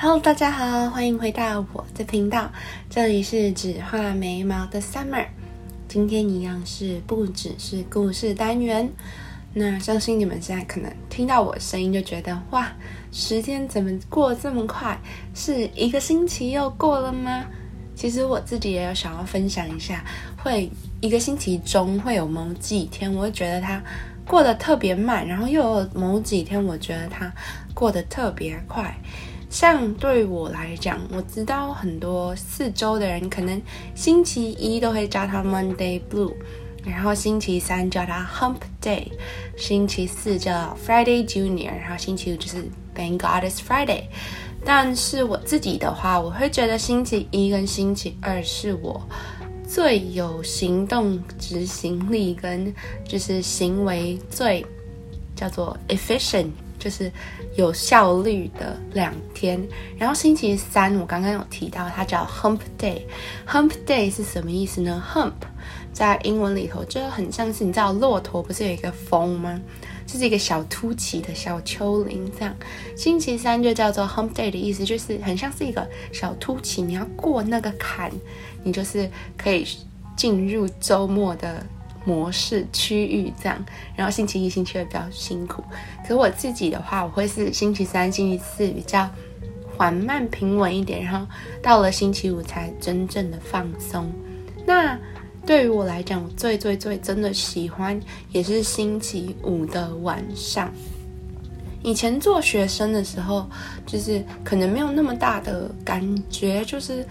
Hello，大家好，欢迎回到我的频道，这里是只画眉毛的 Summer。今天一样是不只是故事单元，那相信你们现在可能听到我声音就觉得哇，时间怎么过这么快？是一个星期又过了吗？其实我自己也有想要分享一下，会一个星期中会有某几天，我会觉得它过得特别慢，然后又有某几天，我觉得它过得特别快。像对我来讲，我知道很多四周的人可能星期一都会叫它 Monday Blue，然后星期三叫它 Hump Day，星期四叫 Friday Junior，然后星期五就是 Thank God It's Friday。但是我自己的话，我会觉得星期一跟星期二是我最有行动执行力跟就是行为最叫做 efficient。就是有效率的两天，然后星期三我刚刚有提到，它叫 Hump Day。Hump Day 是什么意思呢？Hump 在英文里头就很像是你知道骆驼不是有一个峰吗？就是一个小凸起的小丘陵这样。星期三就叫做 Hump Day 的意思，就是很像是一个小凸起，你要过那个坎，你就是可以进入周末的。模式区域这样，然后星期一、星期二比较辛苦。可我自己的话，我会是星期三、星期四比较缓慢平稳一点，然后到了星期五才真正的放松。那对于我来讲，我最最最真的喜欢也是星期五的晚上。以前做学生的时候，就是可能没有那么大的感觉，就是。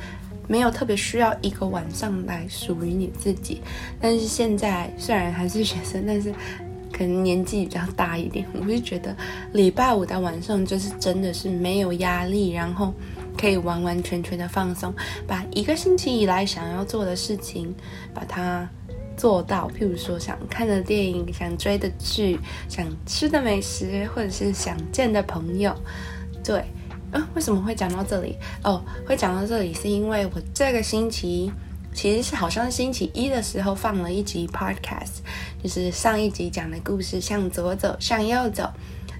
没有特别需要一个晚上来属于你自己，但是现在虽然还是学生，但是可能年纪比较大一点，我就觉得礼拜五的晚上就是真的是没有压力，然后可以完完全全的放松，把一个星期以来想要做的事情把它做到，譬如说想看的电影、想追的剧、想吃的美食，或者是想见的朋友，对。啊，为什么会讲到这里？哦，会讲到这里是因为我这个星期其实是好像星期一的时候放了一集 podcast，就是上一集讲的故事，向左走，向右走。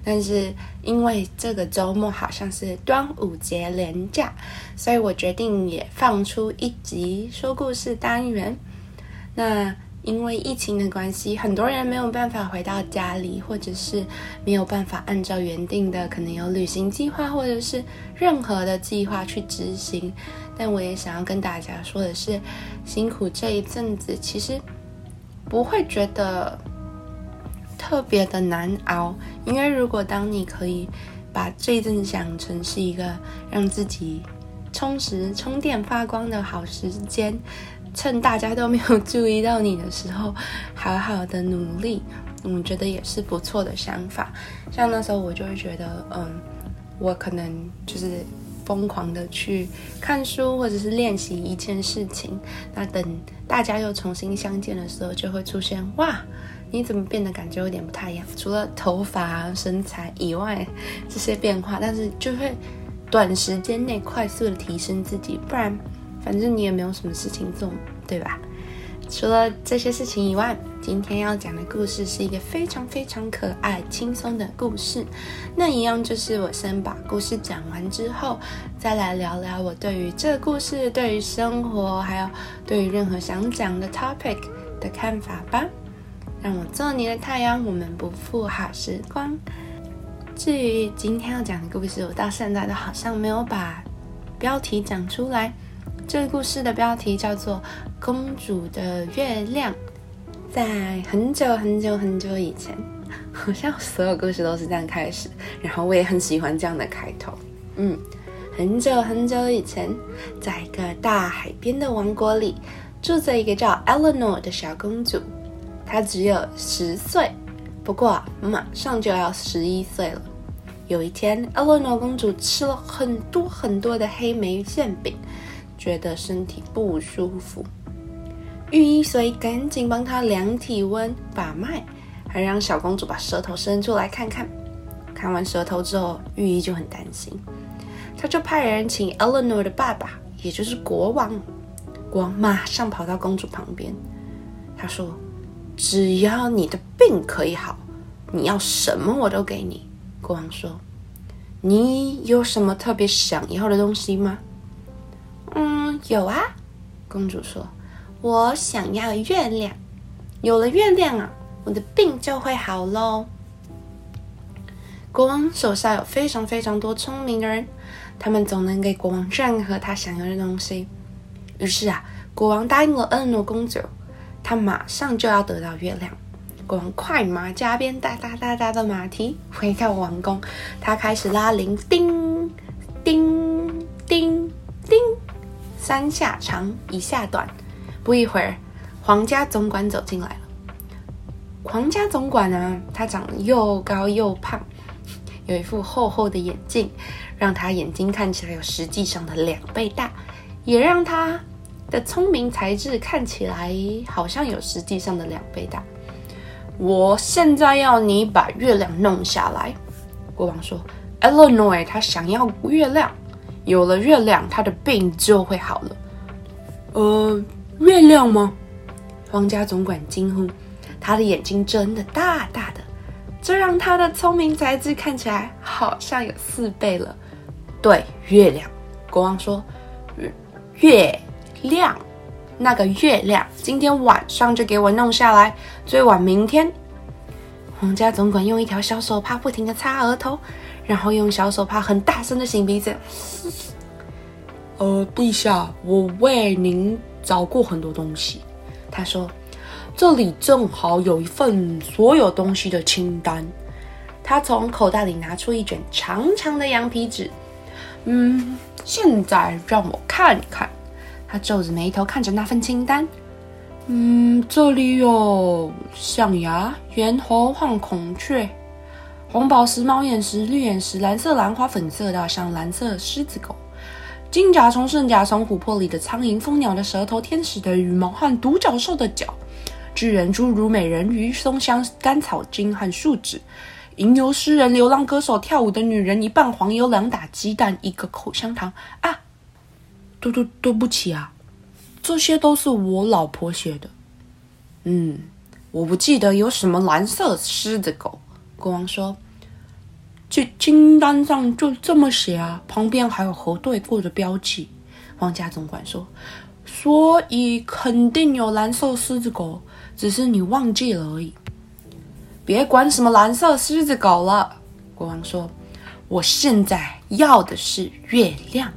但是因为这个周末好像是端午节连假，所以我决定也放出一集说故事单元。那。因为疫情的关系，很多人没有办法回到家里，或者是没有办法按照原定的可能有旅行计划，或者是任何的计划去执行。但我也想要跟大家说的是，辛苦这一阵子，其实不会觉得特别的难熬。因为如果当你可以把这一阵想成是一个让自己充实、充电、发光的好时间。趁大家都没有注意到你的时候，好好的努力，我觉得也是不错的想法。像那时候我就会觉得，嗯，我可能就是疯狂的去看书，或者是练习一件事情。那等大家又重新相见的时候，就会出现哇，你怎么变得感觉有点不太一样？除了头发、身材以外，这些变化，但是就会短时间内快速的提升自己，不然。反正你也没有什么事情做，对吧？除了这些事情以外，今天要讲的故事是一个非常非常可爱、轻松的故事。那一样就是我先把故事讲完之后，再来聊聊我对于这个故事、对于生活，还有对于任何想讲的 topic 的看法吧。让我做你的太阳，我们不负好时光。至于今天要讲的故事，我到现在都好像没有把标题讲出来。这个故事的标题叫做《公主的月亮》。在很久很久很久以前，好像所有故事都是这样开始，然后我也很喜欢这样的开头。嗯，很久很久以前，在一个大海边的王国里，住着一个叫 Eleanor 的小公主。她只有十岁，不过马上就要十一岁了。有一天，Eleanor 公主吃了很多很多的黑莓馅饼。觉得身体不舒服，御医所以赶紧帮她量体温、把脉，还让小公主把舌头伸出来看看。看完舌头之后，御医就很担心，他就派人请 Eleanor 的爸爸，也就是国王。国王马上跑到公主旁边，他说：“只要你的病可以好，你要什么我都给你。”国王说：“你有什么特别想要的东西吗？”“，有啊。”公主说，“我想要月亮。有了月亮啊，我的病就会好喽。”国王手下有非常非常多聪明的人，他们总能给国王任何他想要的东西。于是啊，国王答应了恩诺公主，他马上就要得到月亮。国王快马加鞭，哒哒哒哒的马蹄回到王宫，他开始拉铃，叮叮叮叮，三下长，一下短。不一会儿，皇家总管走进来了。皇家总管呢，他长得又高又胖。有一副厚厚的眼镜，让他眼睛看起来有实际上的两倍大，也让他的聪明才智看起来好像有实际上的两倍大。我现在要你把月亮弄下来，国王说。Eleanor 他想要月亮，有了月亮，他的病就会好了。呃，月亮吗？皇家总管惊呼，他的眼睛睁得大大的。这让他的聪明才智看起来好像有四倍了。对，月亮，国王说：“月亮，那个月亮，今天晚上就给我弄下来，最晚明天。”皇家总管用一条小手帕不停的擦额头，然后用小手帕很大声的擤鼻子。呃，陛下，我为您找过很多东西，他说。这里正好有一份所有东西的清单。他从口袋里拿出一卷长长的羊皮纸。嗯，现在让我看看。他皱着眉头看着那份清单。嗯，这里有象牙、猿猴和孔雀，红宝石、猫眼石、绿眼石、蓝色兰花、粉色大象、蓝色狮子狗、金甲虫、圣甲虫、琥珀里的苍蝇、蜂鸟的舌头、天使的羽毛和独角兽的脚。巨人、侏儒、美人鱼、松香、甘草精和树脂，吟游诗人、流浪歌手、跳舞的女人、一半黄油、两打鸡蛋、一个口香糖啊！对对对不起啊，这些都是我老婆写的。嗯，我不记得有什么蓝色狮子狗。国王说：“这清单上就这么写啊，旁边还有核对过的标记。”皇家总管说：“所以肯定有蓝色狮子狗。”只是你忘记了而已。别管什么蓝色狮子狗了，国王说：“我现在要的是月亮。”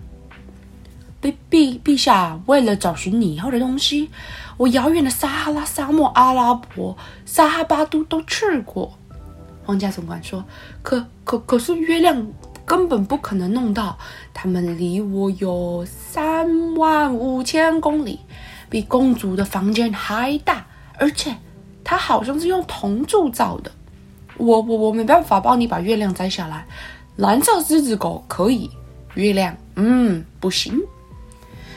陛陛陛下，为了找寻你要的东西，我遥远的撒哈拉沙漠、阿拉伯、撒哈巴都都去过。皇家总管说：“可可可是月亮根本不可能弄到，他们离我有三万五千公里，比公主的房间还大。”而且，它好像是用铜铸造的。我我我没办法帮你把月亮摘下来。蓝色狮子狗可以，月亮嗯不行。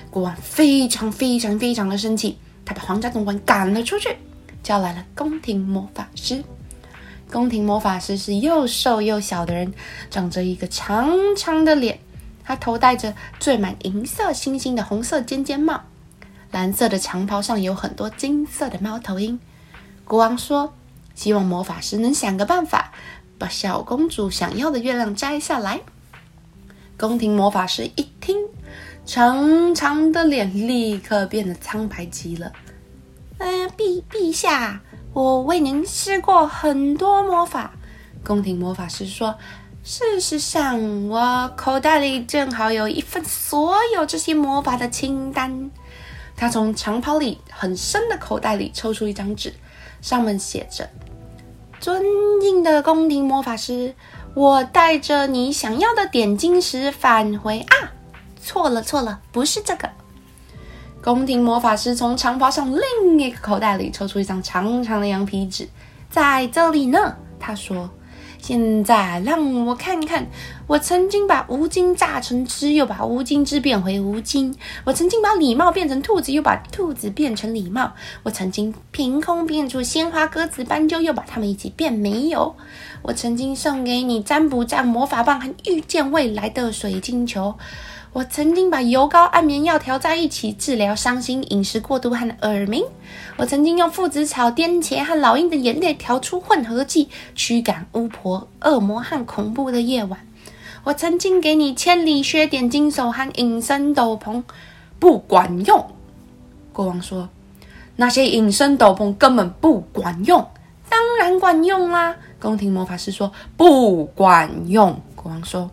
国王非常非常非常的生气，他把皇家总管赶了出去，叫来了宫廷魔法师。宫廷魔法师是又瘦又小的人，长着一个长长的脸，他头戴着缀满银色星星的红色尖尖帽。蓝色的长袍上有很多金色的猫头鹰。国王说：“希望魔法师能想个办法，把小公主想要的月亮摘下来。”宫廷魔法师一听，长长的脸立刻变得苍白极了。“嗯，陛陛下，我为您试过很多魔法。”宫廷魔法师说：“事实上，我口袋里正好有一份所有这些魔法的清单。”他从长袍里很深的口袋里抽出一张纸，上面写着：“尊敬的宫廷魔法师，我带着你想要的点金石返回。”啊，错了错了，不是这个。宫廷魔法师从长袍上另一个口袋里抽出一张长长的羊皮纸，在这里呢。他说。现在让我看看，我曾经把乌金榨成汁，又把乌金汁变回乌金；我曾经把礼貌变成兔子，又把兔子变成礼貌；我曾经凭空变出鲜花、鸽子、斑鸠，又把它们一起变没有；我曾经送给你占卜杖、魔法棒和预见未来的水晶球。我曾经把油膏、安眠药调在一起治疗伤心、饮食过度和耳鸣。我曾经用附子草、颠茄和老鹰的眼泪调出混合剂，驱赶巫婆、恶魔和恐怖的夜晚。我曾经给你千里靴、点金手和隐身斗篷，不管用。”国王说：“那些隐身斗篷根本不管用。”“当然管用啦！”宫廷魔法师说：“不管用。”国王说：“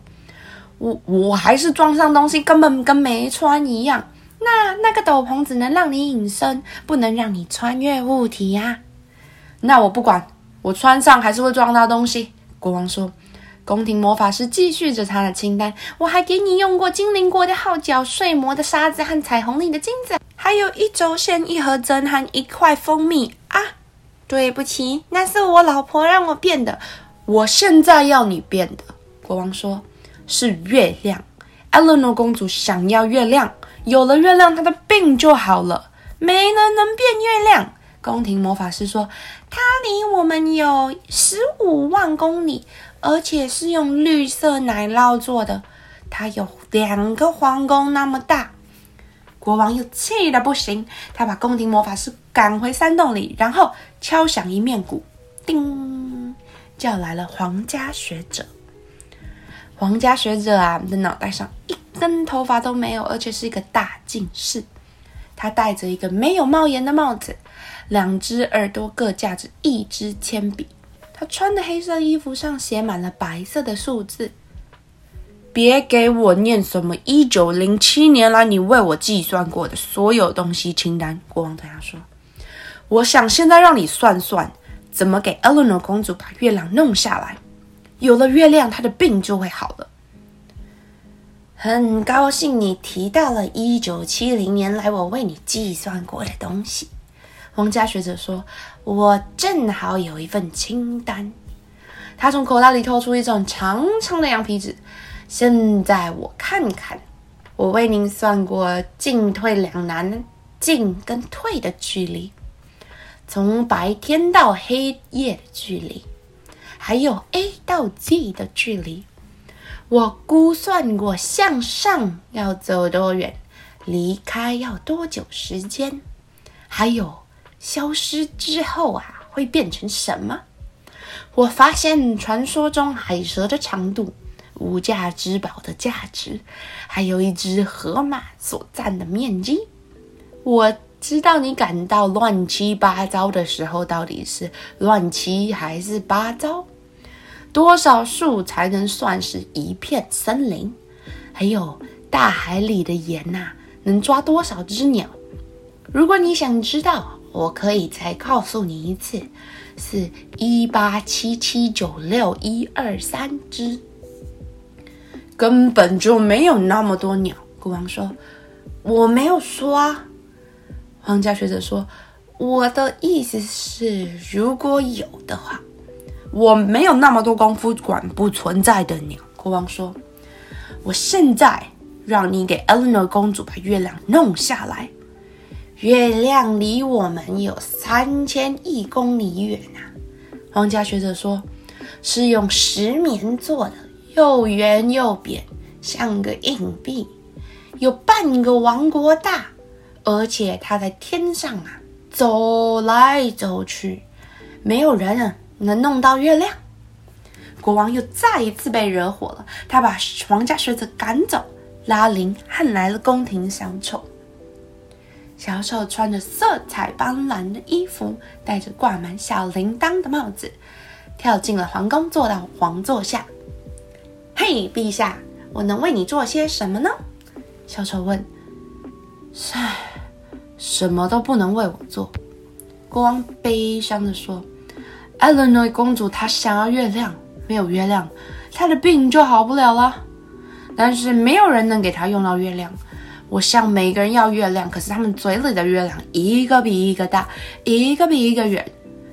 我我还是装上东西，根本跟没穿一样。那那个斗篷只能让你隐身，不能让你穿越物体呀。”“那我不管，我穿上还是会撞到东西。”国王说。宫廷魔法师继续着他的清单：“我还给你用过精灵国的号角、睡魔的沙子和彩虹里的金子，还有一轴线、一盒针和一块蜂蜜啊！对不起，那是我老婆让我变的。我现在要你变的。”国王说：“是月亮。”艾伦诺公主想要月亮，有了月亮，她的病就好了。没人能变月亮。宫廷魔法师说：“它离我们有十五万公里。”而且是用绿色奶酪做的，它有两个皇宫那么大。国王又气得不行，他把宫廷魔法师赶回山洞里，然后敲响一面鼓，叮，叫来了皇家学者。皇家学者啊，的脑袋上一根头发都没有，而且是一个大近视。他戴着一个没有帽檐的帽子，两只耳朵各架着一支铅笔。他穿的黑色衣服上写满了白色的数字。别给我念什么一九零七年来你为我计算过的所有东西清单。国王对他说：“我想现在让你算算，怎么给 Eleanor 公主把月亮弄下来。有了月亮，他的病就会好了。”很高兴你提到了一九七零年来我为你计算过的东西。皇家学者说：“我正好有一份清单。”他从口袋里掏出一张长长的羊皮纸。现在我看看，我为您算过进退两难，进跟退的距离，从白天到黑夜的距离，还有 A 到 Z 的距离。我估算过向上要走多远，离开要多久时间，还有。消失之后啊，会变成什么？我发现传说中海蛇的长度、无价之宝的价值，还有一只河马所占的面积。我知道你感到乱七八糟的时候，到底是乱七还是八糟？多少树才能算是一片森林？还有大海里的盐呐，能抓多少只鸟？如果你想知道。我可以再告诉你一次，是一八七七九六一二三只，根本就没有那么多鸟。国王说：“我没有说。”啊。”皇家学者说：“我的意思是，如果有的话，我没有那么多功夫管不存在的鸟。”国王说：“我现在让你给 Eleanor 公主把月亮弄下来。”月亮离我们有三千亿公里远啊！皇家学者说，是用石棉做的，又圆又扁，像个硬币，有半个王国大，而且它在天上啊，走来走去，没有人啊能弄到月亮。国王又再一次被惹火了，他把皇家学者赶走，拉铃喊来了宫廷小丑。小丑穿着色彩斑斓的衣服，戴着挂满小铃铛的帽子，跳进了皇宫，坐到皇座下。嘿，陛下，我能为你做些什么呢？小丑问。唉，什么都不能为我做。国王悲伤地说：“艾伦诺公主她想要月亮，没有月亮，她的病就好不了了。但是没有人能给她用到月亮。”我向每个人要月亮，可是他们嘴里的月亮一个比一个大，一个比一个远，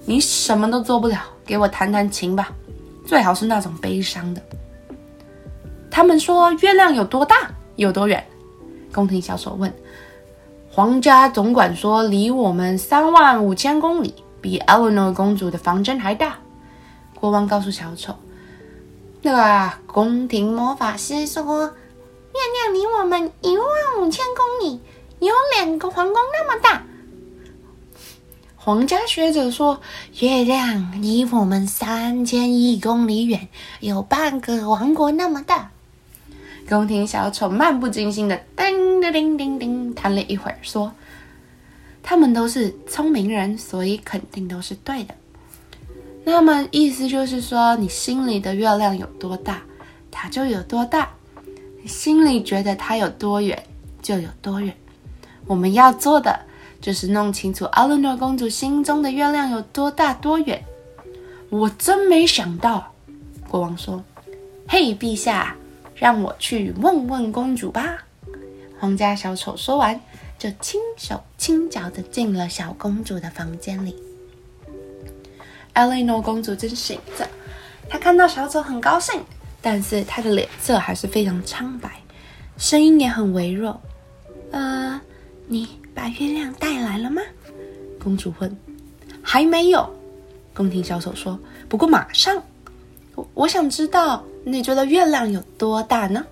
你什么都做不了。给我弹弹琴吧，最好是那种悲伤的。他们说月亮有多大，有多远？宫廷小丑问。皇家总管说离我们三万五千公里，比 Eleanor 公主的房间还大。国王告诉小丑。那个宫廷魔法师说。月亮离我们一万五千公里，有两个皇宫那么大。皇家学者说，月亮离我们三千亿公里远，有半个王国那么大。宫廷小丑漫不经心的叮叮叮叮叮弹了一会儿，说：“他们都是聪明人，所以肯定都是对的。那么意思就是说，你心里的月亮有多大，它就有多大；心里觉得它有多远，就有多远。我们要做的就是弄清楚阿伦诺公主心中的月亮有多大多远。我真没想到。”国王说：“嘿，陛下。”让我去问问公主吧。皇家小丑说完，就轻手轻脚的进了小公主的房间里。艾莉诺公主正醒着，她看到小丑很高兴，但是她的脸色还是非常苍白，声音也很微弱。呃，你把月亮带来了吗？公主问。还没有，宫廷小丑说。不过马上。我我想知道。你觉得月亮有多大呢？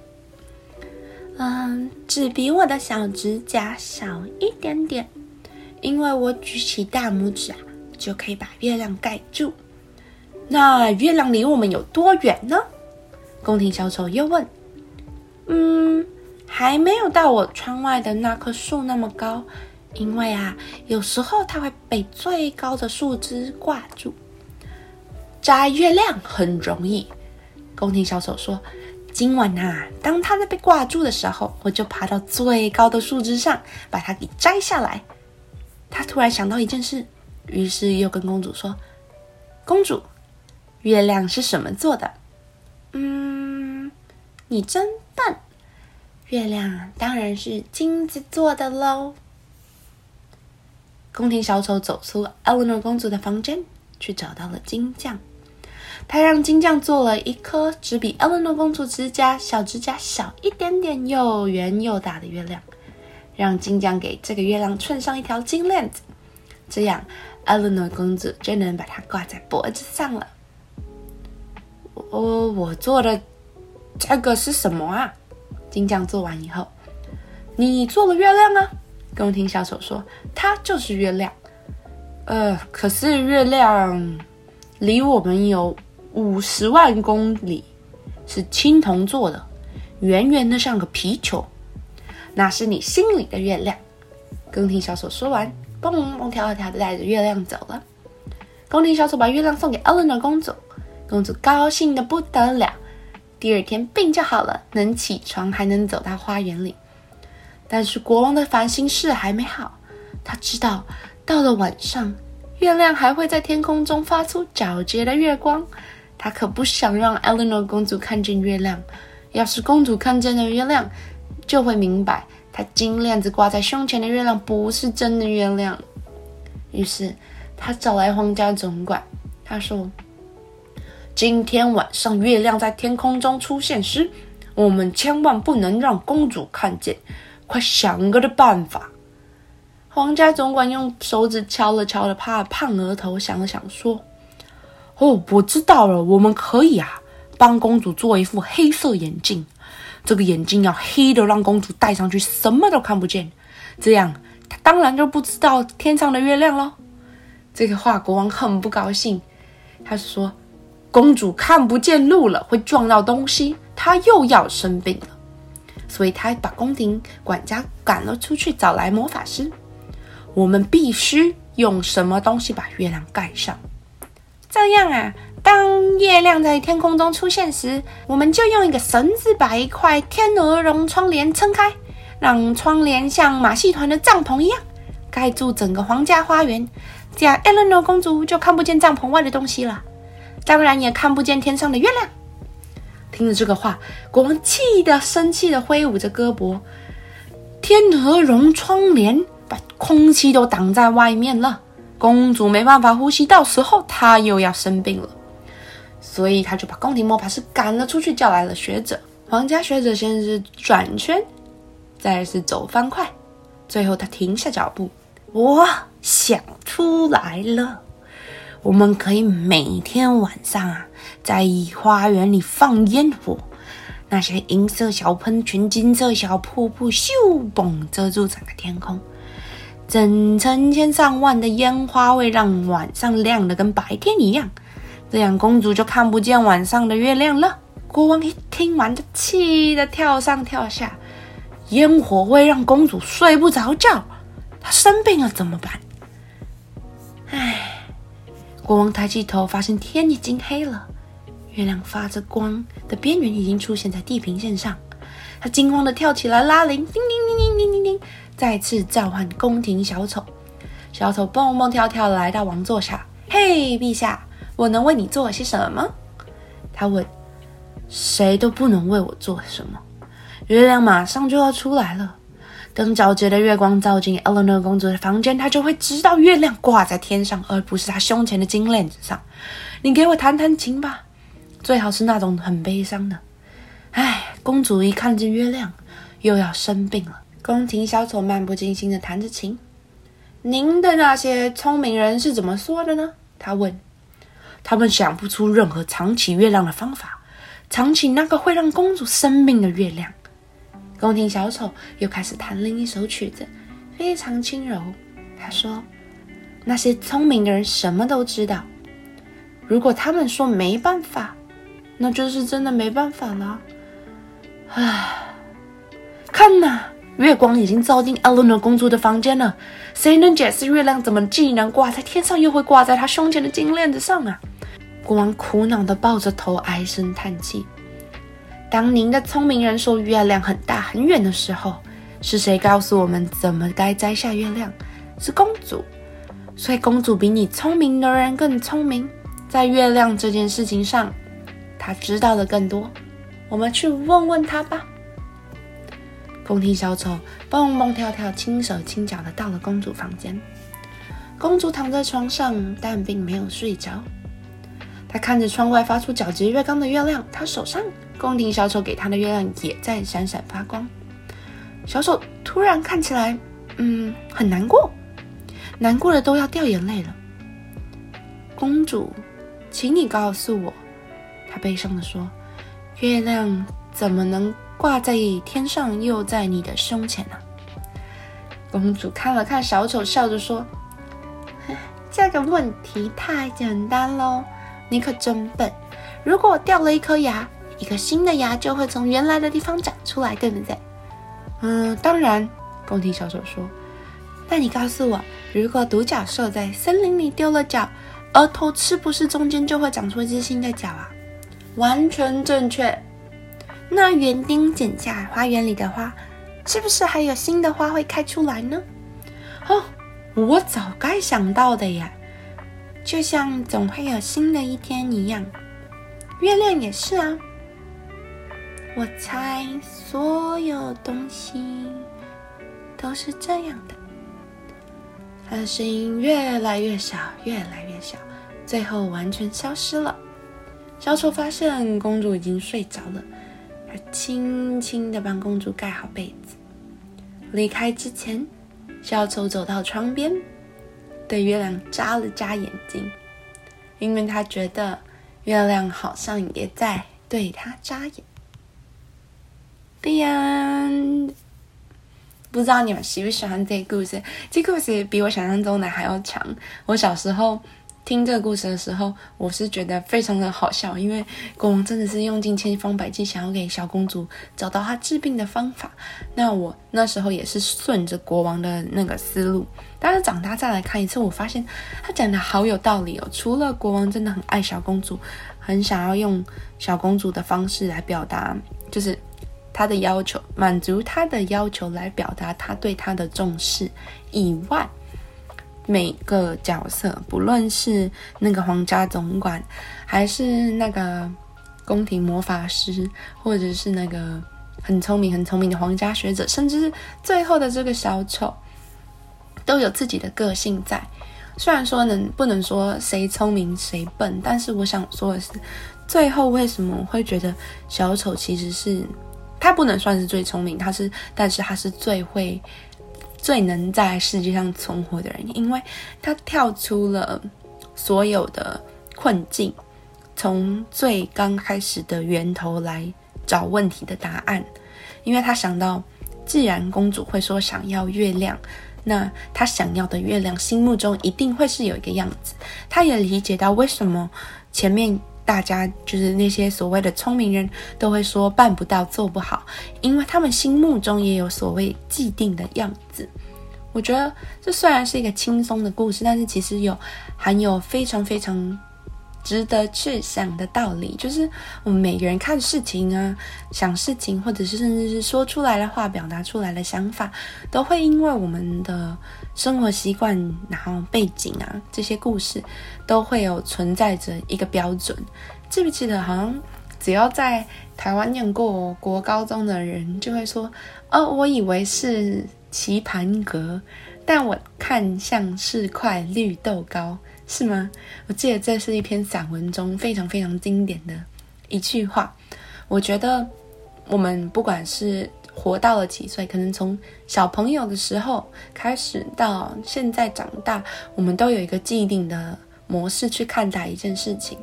嗯，只比我的小指甲小一点点。因为我举起大拇指啊，就可以把月亮盖住。那月亮离我们有多远呢？宫廷小丑又问。嗯，还没有到我窗外的那棵树那么高，因为啊，有时候它会被最高的树枝挂住。摘月亮很容易。宫廷小丑说：“今晚呐，当它在被挂住的时候，我就爬到最高的树枝上，把它给摘下来。”他突然想到一件事，于是又跟公主说：“公主，月亮是什么做的？”“嗯，你真笨，月亮当然是金子做的喽。”宫廷小丑走出艾琳娜公主的房间，去找到了金匠。他让金匠做了一颗只比艾伦诺公主指甲小指甲小一点点、又圆又大的月亮，让金匠给这个月亮串上一条金链子，这样艾伦诺公主就能把它挂在脖子上了。我我做的这个是什么啊？金匠做完以后，你做了月亮啊？宫廷小丑说：“它就是月亮。”呃，可是月亮离我们有。五十万公里是青铜做的，圆圆的像个皮球。那是你心里的月亮。宫廷小丑说完，蹦蹦跳跳的带着月亮走了。宫廷小丑把月亮送给 Elena 公主，公主高兴的不得了。第二天病就好了，能起床，还能走到花园里。但是国王的烦心事还没好，他知道到了晚上，月亮还会在天空中发出皎洁的月光。他可不想让 Eleanor 公主看见月亮。要是公主看见了月亮，就会明白，她金链子挂在胸前的月亮不是真的月亮。于是，他找来皇家总管，他说：“今天晚上月亮在天空中出现时，我们千万不能让公主看见，快想个的办法。”皇家总管用手指敲了敲了他的胖额头，想了想说。哦，我知道了，我们可以啊，帮公主做一副黑色眼镜。这个眼镜要黑的，让公主戴上去什么都看不见，这样她当然就不知道天上的月亮喽。这个话国王很不高兴，他说：“公主看不见路了，会撞到东西，她又要生病了。”所以他把宫廷管家赶了出去，找来魔法师。我们必须用什么东西把月亮盖上？这样啊，当月亮在天空中出现时，我们就用一个绳子把一块天鹅绒窗帘撑开，让窗帘像马戏团的帐篷一样盖住整个皇家花园。这样，艾伦诺公主就看不见帐篷外的东西了，当然也看不见天上的月亮。听了这个话，国王气得生气的挥舞着胳膊，天鹅绒窗帘把空气都挡在外面了。公主没办法呼吸，到时候她又要生病了，所以他就把宫廷魔法师赶了出去，叫来了学者。皇家学者先是转圈，再是走方块，最后他停下脚步。我想出来了，我们可以每天晚上啊，在花园里放烟火，那些银色小喷泉、金色小瀑布，咻嘣遮住整个天空。整成千上万的烟花会让晚上亮的跟白天一样，这样公主就看不见晚上的月亮了。国王一听听完就气得跳上跳下。烟火会让公主睡不着觉，她生病了怎么办？唉，国王抬起头，发现天已经黑了，月亮发着光的边缘已经出现在地平线上。他惊慌的跳起来拉铃，叮叮叮叮叮叮叮，再次召唤宫廷小丑。小丑蹦蹦跳跳来到王座下，嘿，陛下，我能为你做些什么？他问。谁都不能为我做什么。月亮马上就要出来了，等皎洁的月光照进 Eleanor 公主的房间，她就会知道月亮挂在天上，而不是她胸前的金链子上。你给我弹弹琴吧，最好是那种很悲伤的。唉，公主一看见月亮，又要生病了。宫廷小丑漫不经心地弹着琴。您的那些聪明人是怎么说的呢？他问。他们想不出任何藏起月亮的方法，藏起那个会让公主生病的月亮。宫廷小丑又开始弹另一首曲子，非常轻柔。他说：“那些聪明的人什么都知道。如果他们说没办法，那就是真的没办法了。”唉，看呐，月光已经照进 Eleanor 公主的房间了。谁能解释月亮怎么既能挂在天上，又会挂在她胸前的金链子上啊？国王苦恼地抱着头，唉声叹气。当您的聪明人说月亮很大很远的时候，是谁告诉我们怎么该摘下月亮？是公主。所以公主比你聪明的人更聪明，在月亮这件事情上，她知道的更多。我们去问问他吧。宫廷小丑蹦蹦跳跳、轻手轻脚的到了公主房间。公主躺在床上，但并没有睡着。她看着窗外发出皎洁月光的月亮，她手上宫廷小丑给她的月亮也在闪闪发光。小丑突然看起来，嗯，很难过，难过的都要掉眼泪了。公主，请你告诉我，她悲伤的说。月亮怎么能挂在天上，又在你的胸前呢？公主看了看小丑，笑着说：“ 这个问题太简单喽，你可真笨。如果掉了一颗牙，一个新的牙就会从原来的地方长出来，对不对？”“嗯，当然。”宫廷小丑说。“那你告诉我，如果独角兽在森林里丢了角，额头是不是中间就会长出一只新的角啊？”完全正确。那园丁剪下花园里的花，是不是还有新的花会开出来呢？哦，我早该想到的呀。就像总会有新的一天一样，月亮也是啊。我猜所有东西都是这样的。他的声音越来越小，越来越小，最后完全消失了。小丑发现公主已经睡着了，他轻轻地帮公主盖好被子。离开之前，小丑走到窗边，对月亮眨了眨眼睛，因为他觉得月亮好像也在对他眨眼。The end。不知道你们喜不喜欢这个故事？这故事比我想象中的还要长。我小时候。听这个故事的时候，我是觉得非常的好笑，因为国王真的是用尽千方百计想要给小公主找到她治病的方法。那我那时候也是顺着国王的那个思路，但是长大再来看一次，我发现他讲的好有道理哦。除了国王真的很爱小公主，很想要用小公主的方式来表达，就是他的要求，满足他的要求来表达他对她的重视以外。每个角色，不论是那个皇家总管，还是那个宫廷魔法师，或者是那个很聪明、很聪明的皇家学者，甚至是最后的这个小丑，都有自己的个性在。虽然说能不能说谁聪明谁笨，但是我想说的是，最后为什么会觉得小丑其实是他不能算是最聪明，他是，但是他是最会。最能在世界上存活的人，因为他跳出了所有的困境，从最刚开始的源头来找问题的答案。因为他想到，既然公主会说想要月亮，那他想要的月亮心目中一定会是有一个样子。他也理解到为什么前面大家就是那些所谓的聪明人都会说办不到、做不好，因为他们心目中也有所谓既定的样子。我觉得这虽然是一个轻松的故事，但是其实有含有非常非常。值得去想的道理，就是我们每个人看事情啊、想事情，或者是甚至是说出来的话、表达出来的想法，都会因为我们的生活习惯、然后背景啊这些故事，都会有存在着一个标准。记不记得？好像只要在台湾念过国高中的人，就会说：“哦，我以为是棋盘格，但我看像是块绿豆糕。”是吗？我记得这是一篇散文中非常非常经典的一句话。我觉得我们不管是活到了几岁，可能从小朋友的时候开始到现在长大，我们都有一个既定的模式去看待一件事情，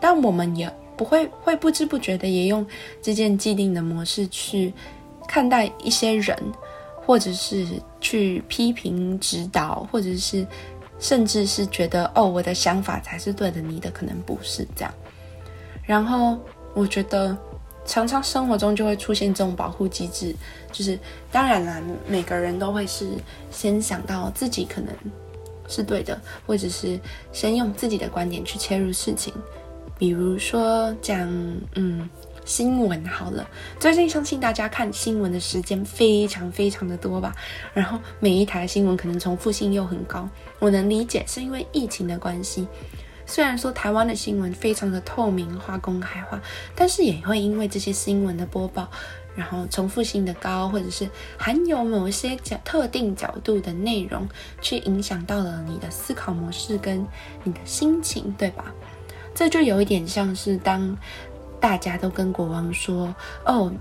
但我们也不会会不知不觉的也用这件既定的模式去看待一些人，或者是去批评指导，或者是。甚至是觉得哦，我的想法才是对的，你的可能不是这样。然后我觉得常常生活中就会出现这种保护机制，就是当然啦，每个人都会是先想到自己可能是对的，或者是先用自己的观点去切入事情，比如说讲嗯。新闻好了，最近相信大家看新闻的时间非常非常的多吧。然后每一台新闻可能重复性又很高，我能理解是因为疫情的关系。虽然说台湾的新闻非常的透明化、公开化，但是也会因为这些新闻的播报，然后重复性的高，或者是含有某些角特定角度的内容，去影响到了你的思考模式跟你的心情，对吧？这就有一点像是当。大家都跟国王说：“哦，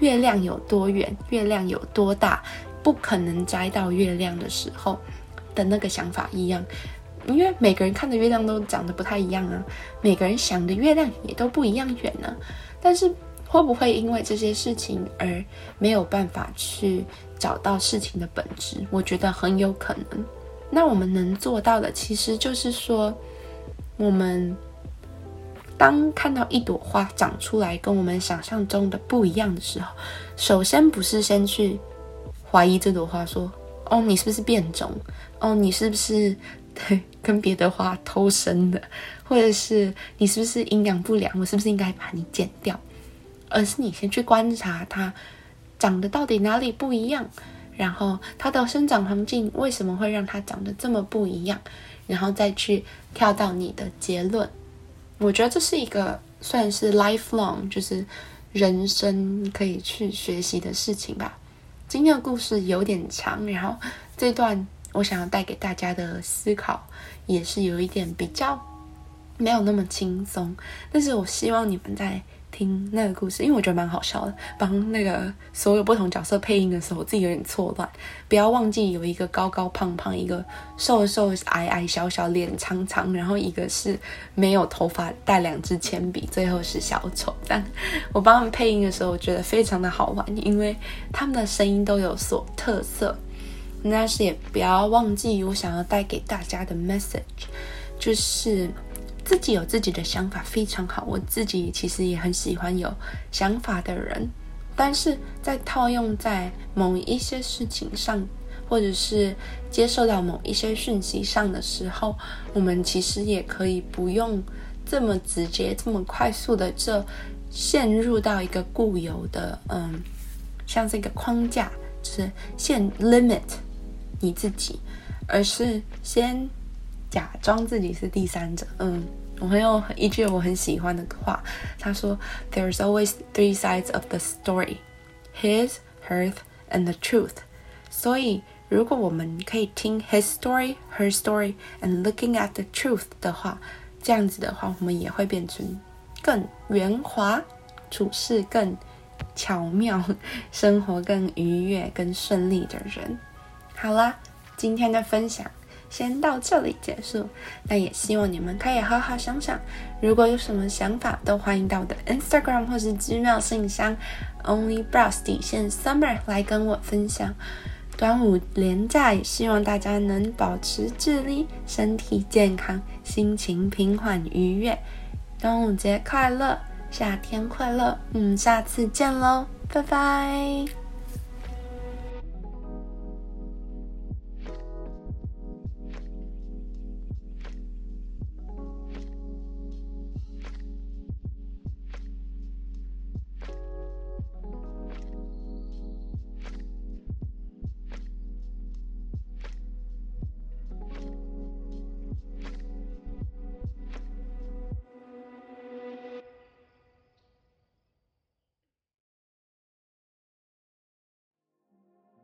月亮有多远，月亮有多大，不可能摘到月亮的时候的那个想法一样，因为每个人看的月亮都长得不太一样啊，每个人想的月亮也都不一样远呢。但是会不会因为这些事情而没有办法去找到事情的本质？我觉得很有可能。那我们能做到的，其实就是说，我们。”当看到一朵花长出来跟我们想象中的不一样的时候，首先不是先去怀疑这朵花，说：“哦，你是不是变种？哦，你是不是对跟别的花偷生的？或者是你是不是营养不良？我是不是应该把你剪掉？”而是你先去观察它长得到底哪里不一样，然后它的生长环境为什么会让它长得这么不一样，然后再去跳到你的结论。我觉得这是一个算是 lifelong，就是人生可以去学习的事情吧。今天的故事有点长，然后这段我想要带给大家的思考也是有一点比较没有那么轻松，但是我希望你们在。听那个故事，因为我觉得蛮好笑的。帮那个所有不同角色配音的时候，我自己有点错乱。不要忘记有一个高高胖胖，一个瘦瘦矮矮小小，脸长长，然后一个是没有头发，带两支铅笔，最后是小丑。但我帮他们配音的时候，我觉得非常的好玩，因为他们的声音都有所特色。但是也不要忘记我想要带给大家的 message，就是。自己有自己的想法非常好，我自己其实也很喜欢有想法的人，但是在套用在某一些事情上，或者是接受到某一些讯息上的时候，我们其实也可以不用这么直接、这么快速的就陷入到一个固有的，嗯，像这个框架，是限 limit 你自己，而是先。假装自己是第三者。嗯，我很有一句我很喜欢的话，他说：“There's always three sides of the story: his, hers, and the truth。”所以，如果我们可以听 his story, her story, and looking at the truth 的话，这样子的话，我们也会变成更圆滑、处事更巧妙、生活更愉悦、更顺利的人。好啦，今天的分享。先到这里结束，那也希望你们可以好好想想，如果有什么想法，都欢迎到我的 Instagram 或是 Gmail 信箱 Only Brows 底线 Summer 来跟我分享。端午连假，也希望大家能保持智力，身体健康，心情平缓愉悦。端午节快乐，夏天快乐！嗯，下次见喽，拜拜。